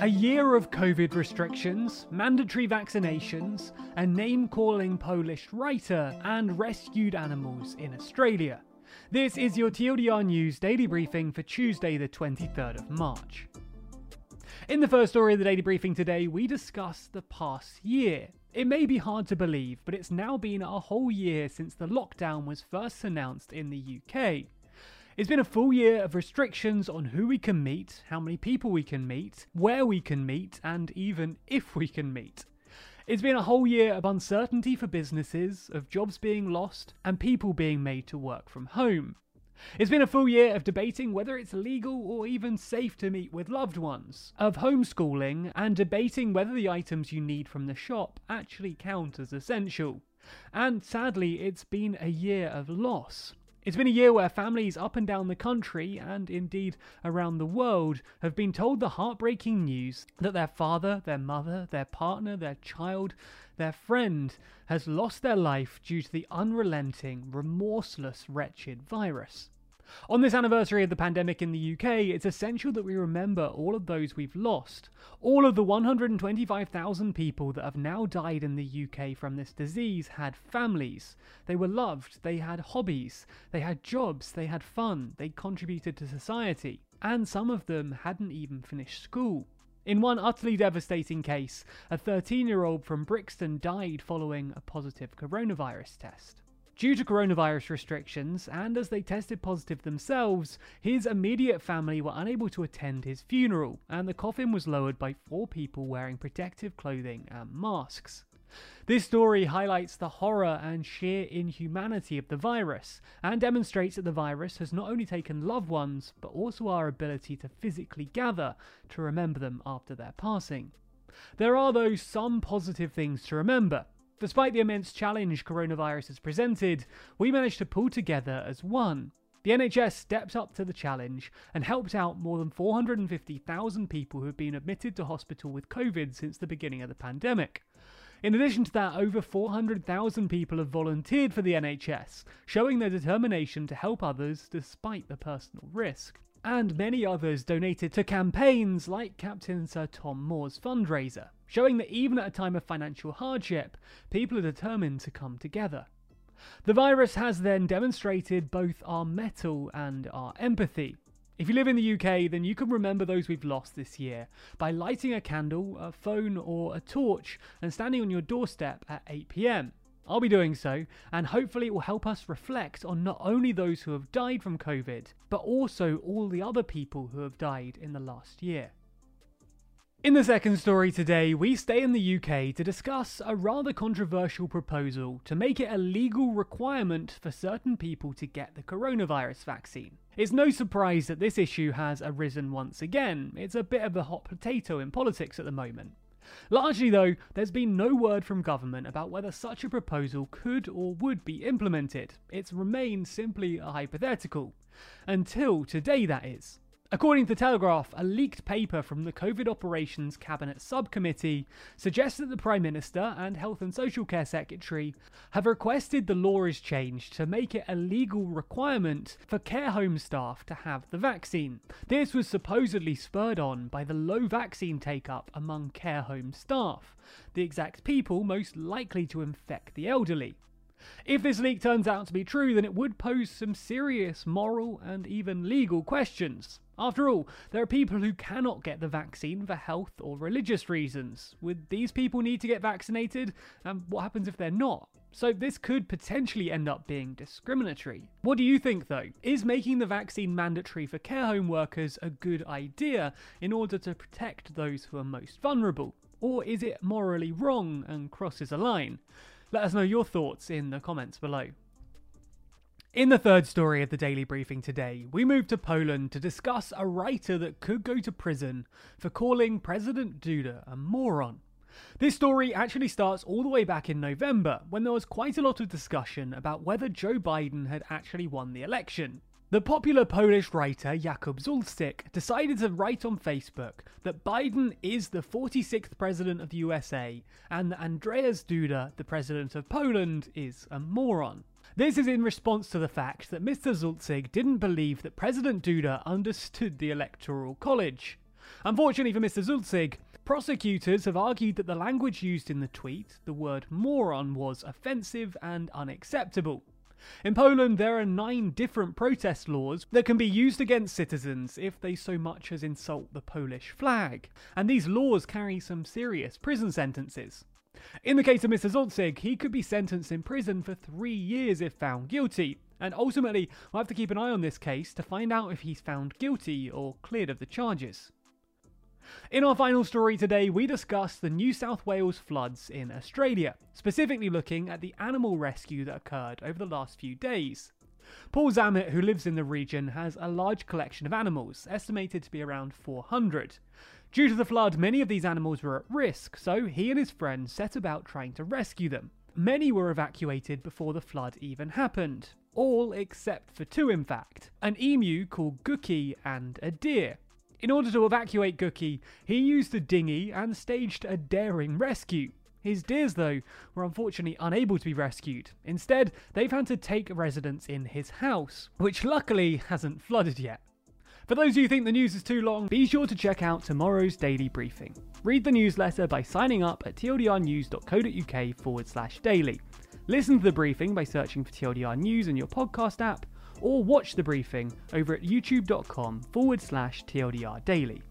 A year of COVID restrictions, mandatory vaccinations, a name calling Polish writer, and rescued animals in Australia. This is your TLDR News daily briefing for Tuesday, the 23rd of March. In the first story of the daily briefing today, we discuss the past year. It may be hard to believe, but it's now been a whole year since the lockdown was first announced in the UK. It's been a full year of restrictions on who we can meet, how many people we can meet, where we can meet, and even if we can meet. It's been a whole year of uncertainty for businesses, of jobs being lost, and people being made to work from home. It's been a full year of debating whether it's legal or even safe to meet with loved ones, of homeschooling, and debating whether the items you need from the shop actually count as essential. And sadly, it's been a year of loss. It's been a year where families up and down the country, and indeed around the world, have been told the heartbreaking news that their father, their mother, their partner, their child, their friend has lost their life due to the unrelenting, remorseless, wretched virus. On this anniversary of the pandemic in the UK, it's essential that we remember all of those we've lost. All of the 125,000 people that have now died in the UK from this disease had families. They were loved, they had hobbies, they had jobs, they had fun, they contributed to society, and some of them hadn't even finished school. In one utterly devastating case, a 13 year old from Brixton died following a positive coronavirus test. Due to coronavirus restrictions, and as they tested positive themselves, his immediate family were unable to attend his funeral, and the coffin was lowered by four people wearing protective clothing and masks. This story highlights the horror and sheer inhumanity of the virus, and demonstrates that the virus has not only taken loved ones, but also our ability to physically gather to remember them after their passing. There are, though, some positive things to remember. Despite the immense challenge coronavirus has presented, we managed to pull together as one. The NHS stepped up to the challenge and helped out more than 450,000 people who have been admitted to hospital with COVID since the beginning of the pandemic. In addition to that, over 400,000 people have volunteered for the NHS, showing their determination to help others despite the personal risk. And many others donated to campaigns like Captain Sir Tom Moore's fundraiser showing that even at a time of financial hardship, people are determined to come together. The virus has then demonstrated both our mettle and our empathy. If you live in the UK, then you can remember those we've lost this year by lighting a candle, a phone, or a torch and standing on your doorstep at 8 pm. I'll be doing so, and hopefully it will help us reflect on not only those who have died from COVID, but also all the other people who have died in the last year. In the second story today, we stay in the UK to discuss a rather controversial proposal to make it a legal requirement for certain people to get the coronavirus vaccine. It's no surprise that this issue has arisen once again. It's a bit of a hot potato in politics at the moment. Largely, though, there's been no word from government about whether such a proposal could or would be implemented. It's remained simply a hypothetical. Until today, that is. According to The Telegraph, a leaked paper from the COVID Operations Cabinet Subcommittee suggests that the Prime Minister and Health and Social Care Secretary have requested the law is changed to make it a legal requirement for care home staff to have the vaccine. This was supposedly spurred on by the low vaccine take up among care home staff, the exact people most likely to infect the elderly. If this leak turns out to be true, then it would pose some serious moral and even legal questions. After all, there are people who cannot get the vaccine for health or religious reasons. Would these people need to get vaccinated? And what happens if they're not? So this could potentially end up being discriminatory. What do you think though? Is making the vaccine mandatory for care home workers a good idea in order to protect those who are most vulnerable? Or is it morally wrong and crosses a line? Let us know your thoughts in the comments below. In the third story of the daily briefing today, we move to Poland to discuss a writer that could go to prison for calling President Duda a moron. This story actually starts all the way back in November when there was quite a lot of discussion about whether Joe Biden had actually won the election. The popular Polish writer Jakub Zulczyk decided to write on Facebook that Biden is the 46th president of the USA and that Andrzej Duda, the president of Poland, is a moron. This is in response to the fact that Mr. Zulczyk didn't believe that President Duda understood the Electoral College. Unfortunately for Mr. Zulczyk, prosecutors have argued that the language used in the tweet, the word moron, was offensive and unacceptable. In Poland, there are nine different protest laws that can be used against citizens if they so much as insult the Polish flag, and these laws carry some serious prison sentences. In the case of Mr. Zulczyk, he could be sentenced in prison for three years if found guilty, and ultimately, we'll have to keep an eye on this case to find out if he's found guilty or cleared of the charges. In our final story today, we discuss the New South Wales floods in Australia, specifically looking at the animal rescue that occurred over the last few days. Paul Zammit, who lives in the region, has a large collection of animals, estimated to be around 400. Due to the flood, many of these animals were at risk, so he and his friends set about trying to rescue them. Many were evacuated before the flood even happened. All except for two, in fact an emu called Gookie and a deer. In order to evacuate Gookie, he used a dinghy and staged a daring rescue. His deers, though, were unfortunately unable to be rescued. Instead, they've had to take residence in his house, which luckily hasn't flooded yet. For those who think the news is too long, be sure to check out tomorrow's daily briefing. Read the newsletter by signing up at tldrnews.co.uk forward slash daily. Listen to the briefing by searching for TLDR News in your podcast app, or watch the briefing over at youtube.com forward slash TLDR Daily.